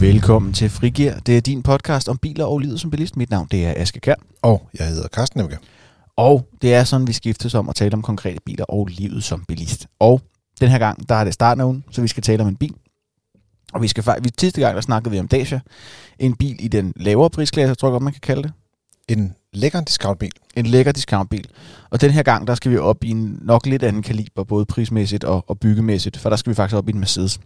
Velkommen til Frigir. Det er din podcast om biler og livet som bilist. Mit navn det er Aske Kær. Og jeg hedder Carsten Nemke. Og det er sådan, vi skiftes om at tale om konkrete biler og livet som bilist. Og den her gang, der er det starten af ugen, så vi skal tale om en bil. Og vi skal faktisk, sidste gang, der snakkede vi om Dacia. En bil i den lavere prisklasse, tror jeg godt, man kan kalde det. En lækker discountbil. En lækker discountbil. Og den her gang, der skal vi op i en nok lidt anden kaliber, både prismæssigt og, og byggemæssigt, for der skal vi faktisk op i en Mercedes.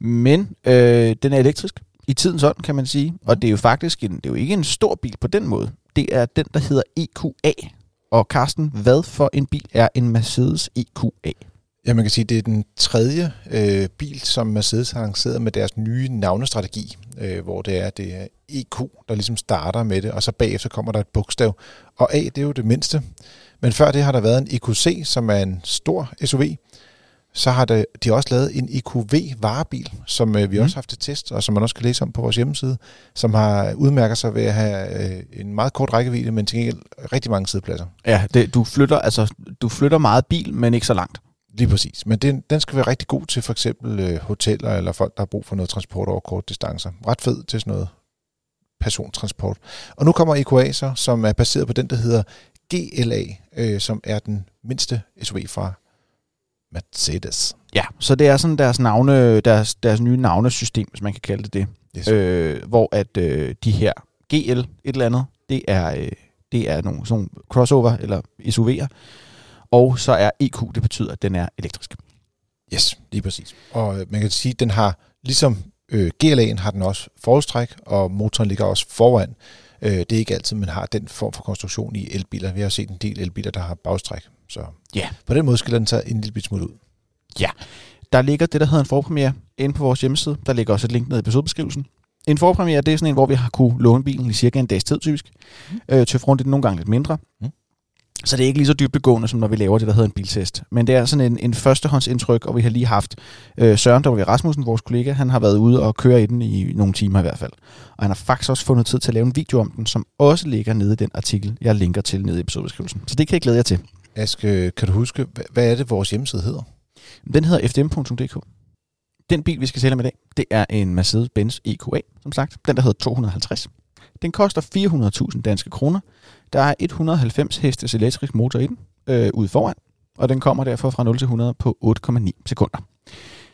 Men øh, den er elektrisk i tidens ånd, kan man sige. Og det er jo faktisk en, det er jo ikke en stor bil på den måde. Det er den, der hedder EQA. Og Carsten, hvad for en bil er en Mercedes EQA? Ja, man kan sige, at det er den tredje øh, bil, som Mercedes har lanceret med deres nye navnestrategi, øh, hvor det er, det er EQ, der ligesom starter med det, og så bagefter kommer der et bogstav. Og A, det er jo det mindste. Men før det har der været en EQC, som er en stor SUV. Så har det, de også lavet en EQV-varebil, som øh, vi mm. også har haft til test, og som man også kan læse om på vores hjemmeside, som har udmærket sig ved at have øh, en meget kort rækkevidde, men til gengæld rigtig mange sædepladser. Ja, det, du, flytter, altså, du flytter meget bil, men ikke så langt. Lige præcis. Men den, den skal være rigtig god til for eksempel øh, hoteller eller folk, der har brug for noget transport over kort distancer. Ret fed til sådan noget persontransport. Og nu kommer EQA så, som er baseret på den, der hedder GLA, øh, som er den mindste SUV fra Mercedes. Ja, så det er sådan deres, navne, deres, deres nye navnesystem, hvis man kan kalde det det. Yes. Øh, hvor at øh, de her GL et eller andet, det er, øh, det er nogle sådan nogle crossover eller SUV'er. Og så er EQ, det betyder, at den er elektrisk. Yes, lige præcis. Og øh, man kan sige, at den har, ligesom øh, GLA'en har den også forholdstræk, og motoren ligger også foran. Øh, det er ikke altid, man har den form for konstruktion i elbiler. Vi har set en del elbiler, der har bagstræk. Så Ja. på den måde skiller den sig en lille smule ud. Ja, der ligger det, der hedder en forpremiere inde på vores hjemmeside. Der ligger også et link ned i episodebeskrivelsen. En forpremiere, det er sådan en, hvor vi har kunne låne bilen i cirka en dags tid typisk. Mm. Øh, til front er nogle gange lidt mindre. Mm. Så det er ikke lige så dybdegående, som når vi laver det, der hedder en biltest. Men det er sådan en, en førstehåndsindtryk, og vi har lige haft øh, Søren W. Rasmussen, vores kollega, han har været ude og køre i den i nogle timer i hvert fald. Og han har faktisk også fundet tid til at lave en video om den, som også ligger nede i den artikel, jeg linker til nede i episodebeskrivelsen. Så det kan jeg glæde jer til. Aske, kan du huske, hvad er det, vores hjemmeside hedder? Den hedder fdm.dk. Den bil, vi skal tale om i dag, det er en Mercedes-Benz EQA, som sagt. Den, der hedder 250. Den koster 400.000 danske kroner. Der er 190 hestes elektrisk motor i den, øh, ude foran, og den kommer derfor fra 0 til 100 på 8,9 sekunder.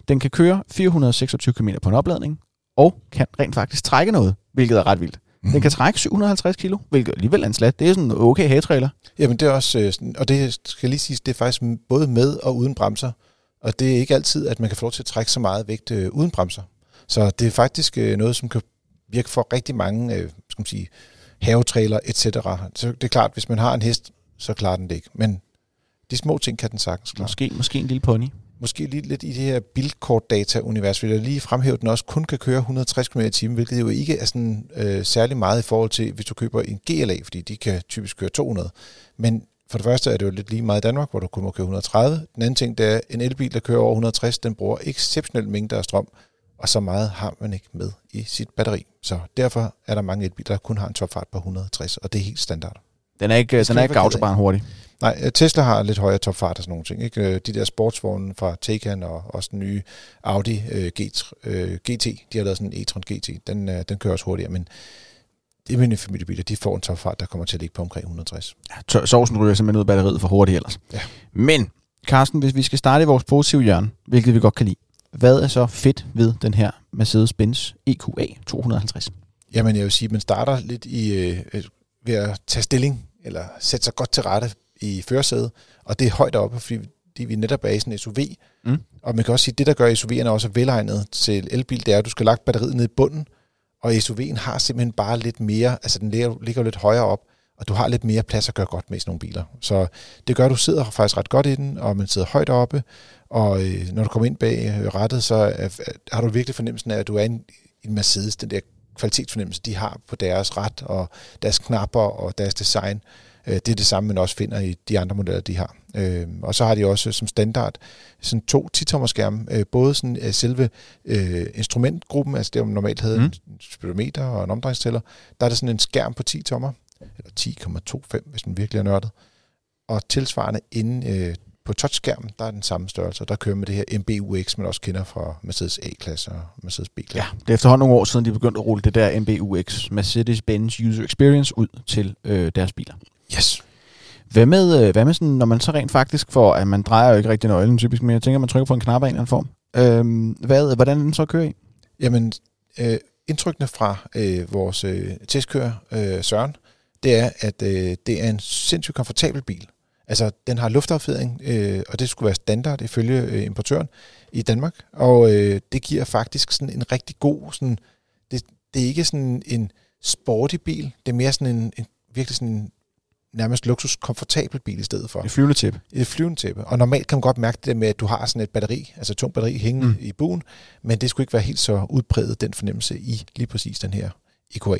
Den kan køre 426 km på en opladning, og kan rent faktisk trække noget, hvilket er ret vildt. Den kan trække 750 kilo, hvilket alligevel er en slat. Det er sådan en okay haytrailer. Jamen det er også, øh, og det skal lige siges, det er faktisk både med og uden bremser. Og det er ikke altid, at man kan få lov til at trække så meget vægt øh, uden bremser. Så det er faktisk øh, noget, som kan virke for rigtig mange, øh, skal man sige, havetrailer, etc. Så det er klart, hvis man har en hest, så klarer den det ikke. Men de små ting kan den sagtens klare. Måske, måske en lille pony. Måske lige lidt i det her bilkortdata-univers, vil jeg lige fremhæve, at den også kun kan køre 160 km i timen, hvilket jo ikke er sådan, øh, særlig meget i forhold til, hvis du køber en GLA, fordi de kan typisk køre 200. Men for det første er det jo lidt lige meget i Danmark, hvor du kun må køre 130. Den anden ting, det er, en elbil, der kører over 160, den bruger exceptionelt mængder af strøm, og så meget har man ikke med i sit batteri. Så derfor er der mange elbiler, der kun har en topfart på 160, og det er helt standard. Den er ikke, den er ikke autobahn hurtig. Nej, øh, Tesla har lidt højere topfart og sådan nogle ting. Ikke? Øh, De der sportsvogne fra Taycan og også den nye Audi øh, G, øh, GT, de har lavet sådan en e-tron GT, den, øh, den kører også hurtigere, men det er mine familiebiler, de får en topfart, der kommer til at ligge på omkring 160. Tør- Sovsen ryger simpelthen ud af batteriet for hurtigt ellers. Ja. Men, Carsten, hvis vi skal starte i vores positive hjørne, hvilket vi godt kan lide, hvad er så fedt ved den her Mercedes-Benz EQA 250? Jamen jeg vil sige, at man starter lidt i, øh, ved at tage stilling, eller sætte sig godt til rette i førersædet, og det er højt oppe, fordi fordi vi netop er i sådan en SUV. Mm. Og man kan også sige, at det, der gør SUV'erne også velegnet til elbil, det er, at du skal lagt batteriet ned i bunden, og SUV'en har simpelthen bare lidt mere, altså den ligger, lidt højere op, og du har lidt mere plads at gøre godt med i sådan nogle biler. Så det gør, at du sidder faktisk ret godt i den, og man sidder højt oppe, og øh, når du kommer ind bag øh, rattet, så er, har du virkelig fornemmelsen af, at du er en, en Mercedes, den der kvalitetsfornemmelse, de har på deres ret, og deres knapper og deres design. Øh, det er det samme, man også finder i de andre modeller, de har. Øh, og så har de også som standard sådan to 10-tommer skærme, øh, både sådan selve instrumentgruppen, altså det, man normalt havde Mm. en speedometer og en omdrejningstæller, der er der sådan en skærm på 10 tommer, eller 10,25, hvis man virkelig er nørdet. Og tilsvarende inde øh, på touchskærmen, der er den samme størrelse. Der kører med det her MBUX, man også kender fra Mercedes A-klasse og Mercedes B-klasse. Ja, det er efterhånden nogle år siden, de begyndte at rulle det der MBUX, Mercedes-Benz User Experience, ud til øh, deres biler. Yes. Hvad med, øh, hvad med sådan, når man så rent faktisk får, at man drejer jo ikke rigtig nøglen typisk, men jeg tænker, at man trykker på en knap af en eller anden form. Øhm, hvad, hvordan den så kører i? Jamen, øh, indtrykkene fra øh, vores øh, testkører, øh, Søren, det er, at øh, det er en sindssygt komfortabel bil. Altså, den har luftaffjedring, øh, og det skulle være standard ifølge øh, importøren i Danmark. Og øh, det giver faktisk sådan en rigtig god, sådan, det, det er ikke sådan en sporty bil, det er mere sådan en, en virkelig sådan en nærmest luksus komfortabel bil i stedet for. Et flyvende tip. Et flyvende tæppe. Og normalt kan man godt mærke det der med, at du har sådan et batteri, altså et tungt batteri hængende mm. i buen, men det skulle ikke være helt så udpræget, den fornemmelse i lige præcis den her EQA.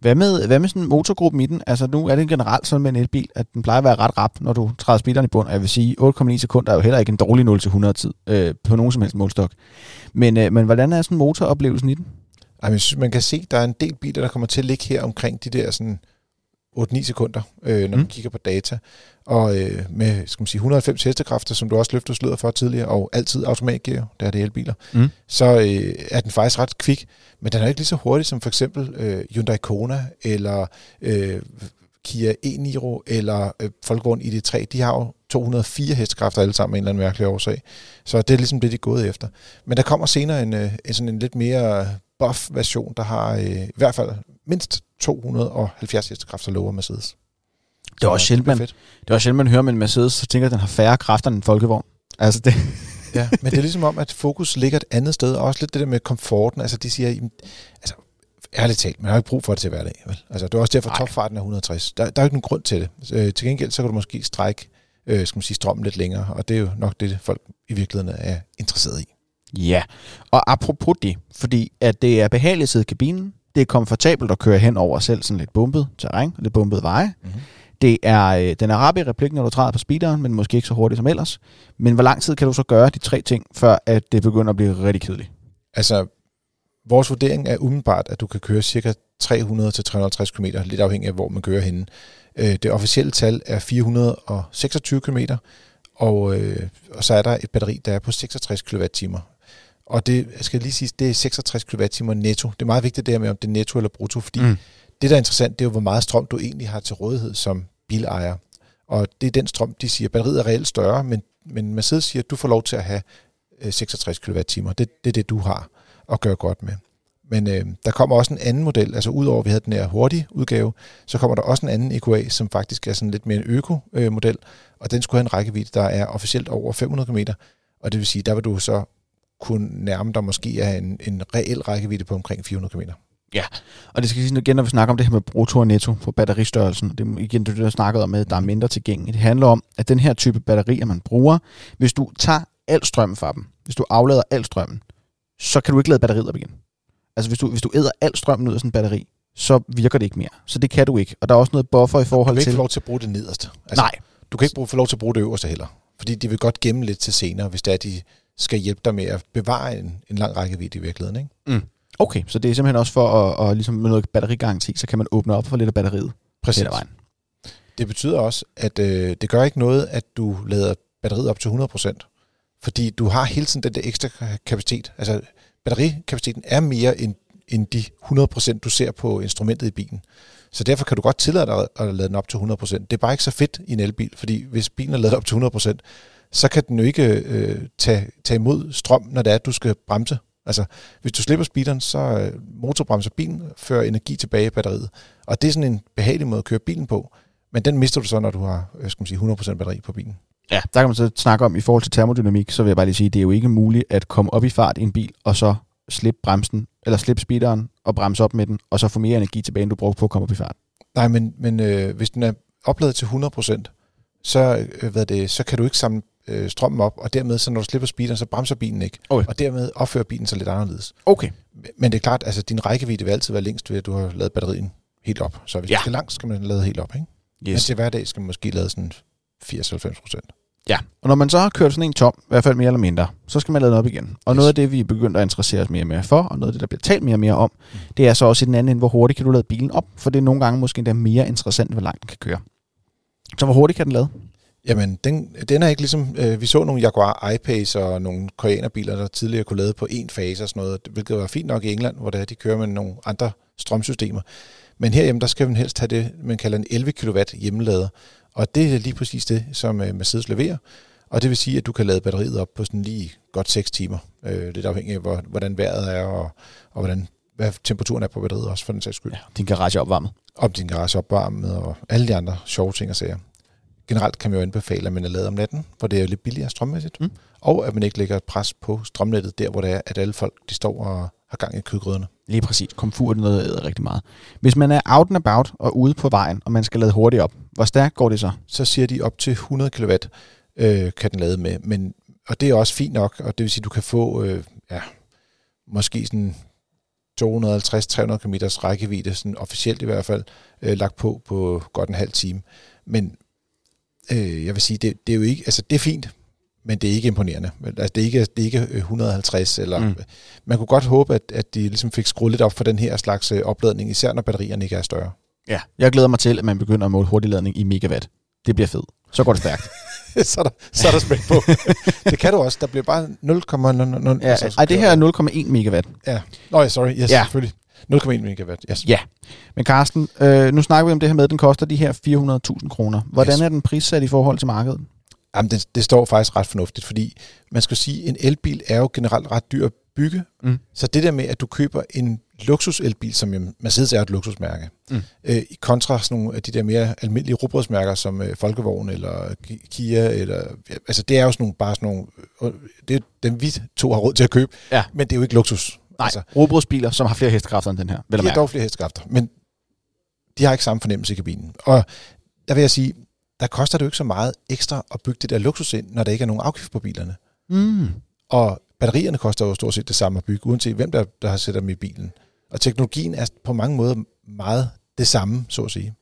Hvad med, hvad med sådan motorgruppen i den? Altså nu er det generelt sådan med en elbil, at den plejer at være ret rap, når du træder speederen i bund. Og jeg vil sige, 8,9 sekunder er jo heller ikke en dårlig 0-100 tid øh, på nogen som helst målstok. Men, øh, men hvordan er sådan motoroplevelsen i den? Ej, men man kan se, at der er en del biler, der kommer til at ligge her omkring de der sådan 8-9 sekunder, øh, når mm. man kigger på data. Og øh, med skal man sige, 190 hestekræfter, som du også løftede sløret for tidligere, og altid automatgear, der er det elbiler, mm. så øh, er den faktisk ret kvik. Men den er ikke lige så hurtig som for eksempel øh, Hyundai Kona, eller øh, Kia e-Niro, eller øh, Volkswagen ID3. De har jo 204 hestekræfter alle sammen af en eller anden mærkelig årsag. Så det er ligesom det, de er gået efter. Men der kommer senere en, øh, en, sådan en lidt mere buff version, der har øh, i hvert fald mindst 270 hestekræfter lover Mercedes. Det er også sjældent, man, det er også sjældent, man hører med en Mercedes, så tænker at den har færre kræfter end en folkevogn. Altså det. ja, men det er ligesom om, at fokus ligger et andet sted, og også lidt det der med komforten. Altså de siger, altså ærligt talt, man har ikke brug for det til hverdag. Vel? Altså, det er også derfor, at topfarten er 160. Der, der er ikke nogen grund til det. Øh, til gengæld, så kan du måske strække øh, skal man sige, strømmen lidt længere, og det er jo nok det, folk i virkeligheden er interesseret i. Ja, og apropos det, fordi at det er behageligt at sidde i kabinen, det er komfortabelt at køre hen over selv sådan lidt bumpet terræn, lidt bumpet veje. Mm-hmm. Det er, øh, den er rap i replik, når du træder på speederen, men måske ikke så hurtigt som ellers. Men hvor lang tid kan du så gøre de tre ting, før at det begynder at blive rigtig kedeligt? Altså, vores vurdering er umiddelbart, at du kan køre cirka 300-350 km, lidt afhængig af, hvor man kører henne. Øh, det officielle tal er 426 km, og, øh, og så er der et batteri, der er på 66 kWh. Og det, jeg skal lige sige, det er 66 kWh netto. Det er meget vigtigt det her med, om det er netto eller brutto, fordi mm. det, der er interessant, det er jo, hvor meget strøm du egentlig har til rådighed som bilejer. Og det er den strøm, de siger, batteriet er reelt større, men, men Mercedes siger, at du får lov til at have 66 kWh. Det, det er det, du har at gøre godt med. Men øh, der kommer også en anden model, altså udover at vi havde den her hurtige udgave, så kommer der også en anden EQA, som faktisk er sådan lidt mere en øko-model, og den skulle have en rækkevidde, der er officielt over 500 km, og det vil sige, der vil du så kunne nærme dig måske af en, en reel rækkevidde på omkring 400 km. Ja, og det skal sige igen, når vi snakker om det her med brutto og netto på batteristørrelsen, det er igen det, du har snakket om, at der er mindre tilgængeligt. Det handler om, at den her type batterier, man bruger, hvis du tager al strømmen fra dem, hvis du aflader al strømmen, så kan du ikke lade batteriet op igen. Altså hvis du, hvis du æder al strømmen ud af sådan en batteri, så virker det ikke mere. Så det kan du ikke. Og der er også noget buffer i forhold til... Du kan ikke få lov til at bruge det nederste. Altså, Nej. Du kan ikke få lov til at bruge det øverste heller. Fordi de vil godt gemme lidt til senere, hvis det er, de skal hjælpe dig med at bevare en, en lang rækkevidde i virkeligheden. Ikke? Mm. Okay, så det er simpelthen også for at, at ligesom med noget batterigaranti, så kan man åbne op for lidt af batteriet. Præcis. Vejen. Det betyder også, at øh, det gør ikke noget, at du lader batteriet op til 100%, fordi du har hele tiden den der ekstra kapacitet. Altså batterikapaciteten er mere end, end de 100% du ser på instrumentet i bilen. Så derfor kan du godt tillade dig at lade den op til 100%. Det er bare ikke så fedt i en elbil, fordi hvis bilen er ladet op til 100%, så kan den jo ikke øh, tage, tage imod strøm, når det er, at du skal bremse. Altså, hvis du slipper speederen, så øh, motorbremser bilen, fører energi tilbage i batteriet. Og det er sådan en behagelig måde at køre bilen på. Men den mister du så, når du har øh, skal man sige, 100% batteri på bilen. Ja, der kan man så snakke om, i forhold til termodynamik, så vil jeg bare lige sige, det er jo ikke muligt at komme op i fart i en bil, og så slippe bremsen, eller slippe speederen, og bremse op med den, og så få mere energi tilbage, end du brugte på at komme op i fart. Nej, men, men øh, hvis den er opladet til 100%, så, øh, hvad det, så kan du ikke samle øh, strømmen op, og dermed, så når du slipper speederen, så bremser bilen ikke. Okay. Og dermed opfører bilen sig lidt anderledes. Okay. Men det er klart, altså din rækkevidde vil altid være længst ved, at du har lavet batterien helt op. Så hvis ja. du skal langt, skal man lade helt op, ikke? Yes. Men til hverdag skal man måske lade sådan 80-90 procent. Ja, og når man så har kørt sådan en tom, i hvert fald mere eller mindre, så skal man lade den op igen. Og yes. noget af det, vi er begyndt at interessere os mere og mere for, og noget af det, der bliver talt mere og mere om, mm. det er så også i den anden ende, hvor hurtigt kan du lade bilen op, for det er nogle gange måske endda mere interessant, hvor langt den kan køre. Så hvor hurtigt kan den lade? Jamen, den, den er ikke ligesom... Øh, vi så nogle Jaguar I-Pace og nogle koreanerbiler, der tidligere kunne lade på en fase og sådan noget, hvilket var fint nok i England, hvor det er, de kører med nogle andre strømsystemer. Men herhjemme, der skal man helst have det, man kalder en 11 kW hjemmelader. Og det er lige præcis det, som øh, Mercedes leverer. Og det vil sige, at du kan lade batteriet op på sådan lige godt 6 timer. Øh, lidt afhængig af, hvor, hvordan vejret er, og, og hvordan, hvad temperaturen er på batteriet også, for den sags skyld. Ja, din garage er opvarmet. Om din garage er opvarmet, og alle de andre sjove ting og sager. Generelt kan man jo anbefale, at man er lavet om natten, hvor det er lidt billigere strømmæssigt. Mm. Og at man ikke lægger et pres på strømnettet, der hvor det er, at alle folk de står og har gang i kødgrøderne. Lige præcis. Komfort er noget, der rigtig meget. Hvis man er out and about og ude på vejen, og man skal lade hurtigt op, hvor stærkt går det så? Så siger de op til 100 kW øh, kan den lade med. Men, og det er også fint nok, og det vil sige, at du kan få øh, ja, måske sådan 250-300 km rækkevidde, sådan officielt i hvert fald, øh, lagt på på godt en halv time. Men øh, jeg vil sige, det, det er jo ikke, altså det er fint, men det er ikke imponerende. Altså, det, er ikke, det er ikke 150, eller mm. man kunne godt håbe, at, at de ligesom fik skruet lidt op for den her slags øh, opladning, især når batterierne ikke er større. Ja, jeg glæder mig til, at man begynder at måle hurtigladning i megawatt. Det bliver fedt. Så går det stærkt. så, er der, så er der spændt på. det kan du også. Der bliver bare 0,00. Ja, altså, ej, det her er 0,1 megawatt. Ja. Nå ja, sorry. Yes, ja. selvfølgelig. 0,1 megawatt, yes. Ja, men Carsten, øh, nu snakker vi om det her med, at den koster de her 400.000 kroner. Hvordan yes. er den prissat i forhold til markedet? Jamen, det, det står faktisk ret fornuftigt, fordi man skal sige, at en elbil er jo generelt ret dyr at bygge. Mm. Så det der med, at du køber en luksus-elbil, som jo Mercedes er et luksusmærke, mm. øh, i kontrast nogle af de der mere almindelige robotsmærker, som øh, Folkevogn eller Kia, eller, altså det er jo sådan nogle, bare sådan nogle, øh, det er dem vi to har råd til at købe, ja. men det er jo ikke luksus. Nej, altså, robotsbiler, som har flere hestekræfter end den her. Vel de har dog flere hestekræfter, men de har ikke samme fornemmelse i kabinen. Og der vil jeg sige, der koster det jo ikke så meget ekstra at bygge det der luksus ind, når der ikke er nogen afgift på bilerne. Mm. Og batterierne koster jo stort set det samme at bygge, uanset hvem der, der har sat dem i bilen. Og teknologien er på mange måder meget det samme, så at sige.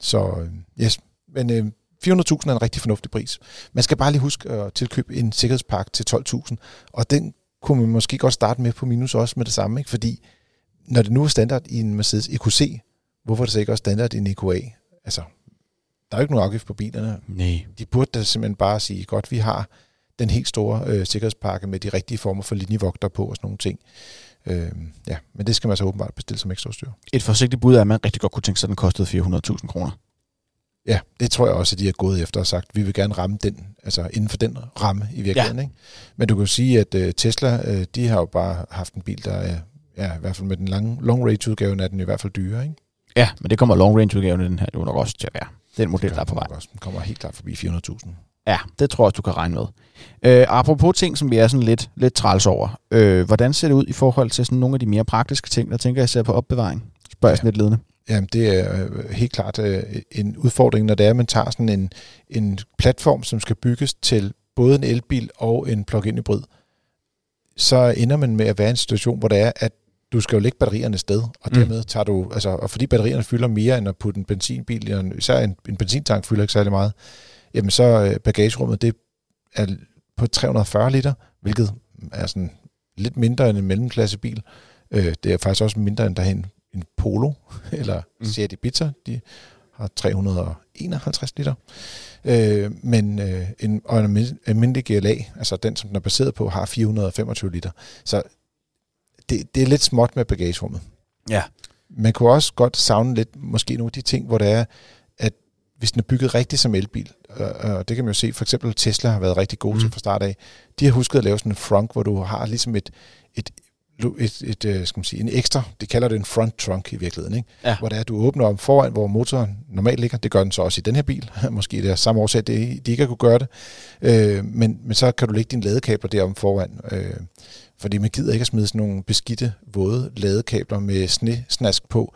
Så øh, yes, men øh, 400.000 er en rigtig fornuftig pris. Man skal bare lige huske at tilkøbe en sikkerhedspakke til 12.000, og den kunne man måske godt starte med på minus også med det samme, ikke? fordi når det nu er standard i en Mercedes EQC, hvorfor er det så ikke også standard i en EQA? Altså, der er jo ikke nogen afgift på bilerne. Nej. De burde da simpelthen bare sige, godt, vi har den helt store øh, sikkerhedspakke med de rigtige former for linjevogter på og sådan nogle ting. Øh, ja, men det skal man så åbenbart bestille som ekstra styr. Et forsigtigt bud er, at man rigtig godt kunne tænke sig, at den kostede 400.000 kroner. Ja, det tror jeg også, at de har gået efter og sagt, vi vil gerne ramme den, altså inden for den ramme i virkeligheden. Ja. Ikke? Men du kan sige, at uh, Tesla, uh, de har jo bare haft en bil, der er, ja, i hvert fald med den lange, long range udgaven er den i hvert fald dyre, ikke? Ja, men det kommer long range udgaven den her jo nok også til at være. Den model, der er på vej. Også. Den kommer helt klart forbi 400.000. Ja, det tror jeg også, du kan regne med. Øh, apropos ting, som vi er sådan lidt, lidt træls over. Øh, hvordan ser det ud i forhold til sådan nogle af de mere praktiske ting? Der tænker jeg ser på opbevaring. Spørger ja. jeg sådan lidt ledende. Jamen, det er øh, helt klart øh, en udfordring, når det er, at man tager sådan en, en platform, som skal bygges til både en elbil og en plug-in hybrid. Så ender man med at være i en situation, hvor det er, at du skal jo lægge batterierne sted, og mm. dermed tager du, altså, og fordi batterierne fylder mere end at putte en benzinbil, især en, en benzintank fylder ikke særlig meget, jamen så øh, bagagerummet, det er på 340 liter, hvilket er sådan lidt mindre end en mellemklassebil. Øh, det er faktisk også mindre end derhen en Polo, eller mm. Seat Ibiza, de har 351 liter. Øh, men øh, en, og en almindelig GLA, altså den, som den er baseret på, har 425 liter. Så det, det er lidt småt med bagagerummet. Ja. Man kunne også godt savne lidt, måske nogle af de ting, hvor det er, hvis den er bygget rigtigt som elbil, og det kan man jo se, for eksempel Tesla har været rigtig gode mm. til fra start af, de har husket at lave sådan en front, hvor du har ligesom et, et et, et, et, øh, skal man sige, en ekstra, de kalder det en front trunk i virkeligheden, ikke? Ja. hvor det er, du åbner om foran, hvor motoren normalt ligger. Det gør den så også i den her bil. Måske det er samme årsag, det, de ikke har kunne gøre det. Øh, men, men så kan du lægge dine ladekabler derom foran. Øh, fordi man gider ikke at smide sådan nogle beskidte, våde ladekabler med snesnask på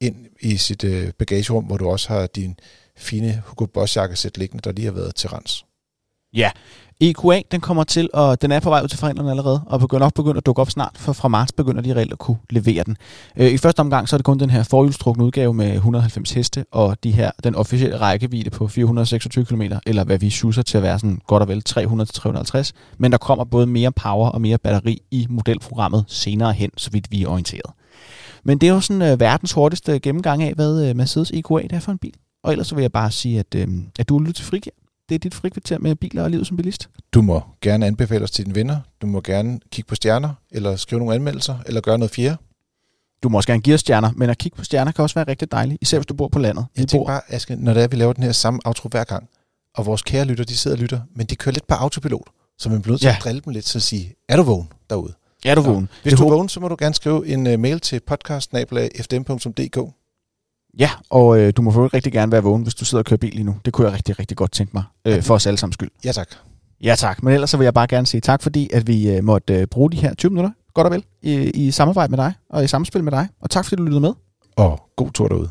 ind i sit øh, bagagerum, hvor du også har din fine Hugo Boss jakkesæt liggende, der lige har været til rens. Ja, EQA, den kommer til, og den er på vej ud til forhandlerne allerede, og begynder nok begynder at dukke op snart, for fra marts begynder de reelt at kunne levere den. Øh, I første omgang, så er det kun den her forhjulstrukne udgave med 190 heste, og de her, den officielle rækkevidde på 426 km, eller hvad vi suser til at være sådan godt og vel 300-350, men der kommer både mere power og mere batteri i modelprogrammet senere hen, så vidt vi er orienteret. Men det er jo sådan uh, verdens hurtigste gennemgang af, hvad uh, Mercedes EQA det er for en bil. Og ellers så vil jeg bare sige, at, uh, at du er lyttet til Frigir Det er dit frikvarter med biler og livet som bilist. Du må gerne anbefale os til dine venner. Du må gerne kigge på stjerner, eller skrive nogle anmeldelser, eller gøre noget fjerde. Du må også gerne give os stjerner, men at kigge på stjerner kan også være rigtig dejligt, især hvis du bor på landet. Jeg tænker bare, Aske, når det er, vi laver den her samme outro hver gang, og vores kære lytter, de sidder og lytter, men de kører lidt på autopilot, så man bliver nødt til Ja. at drille dem lidt til at sige, er du vågen derude? er du vågen? Hvis Det du er vågen, så må du gerne skrive en uh, mail til podcast.fdm.dk. Ja, og øh, du må for rigtig gerne være vågen, hvis du sidder og kører bil lige nu. Det kunne jeg rigtig, rigtig godt tænke mig, øh, for os alle sammen skyld. Ja tak. Ja tak, men ellers så vil jeg bare gerne sige tak, fordi at vi øh, måtte øh, bruge de her 20 minutter, godt og vel, i, i samarbejde med dig, og i samspil med dig. Og tak fordi du lyttede med. Og god tur derude.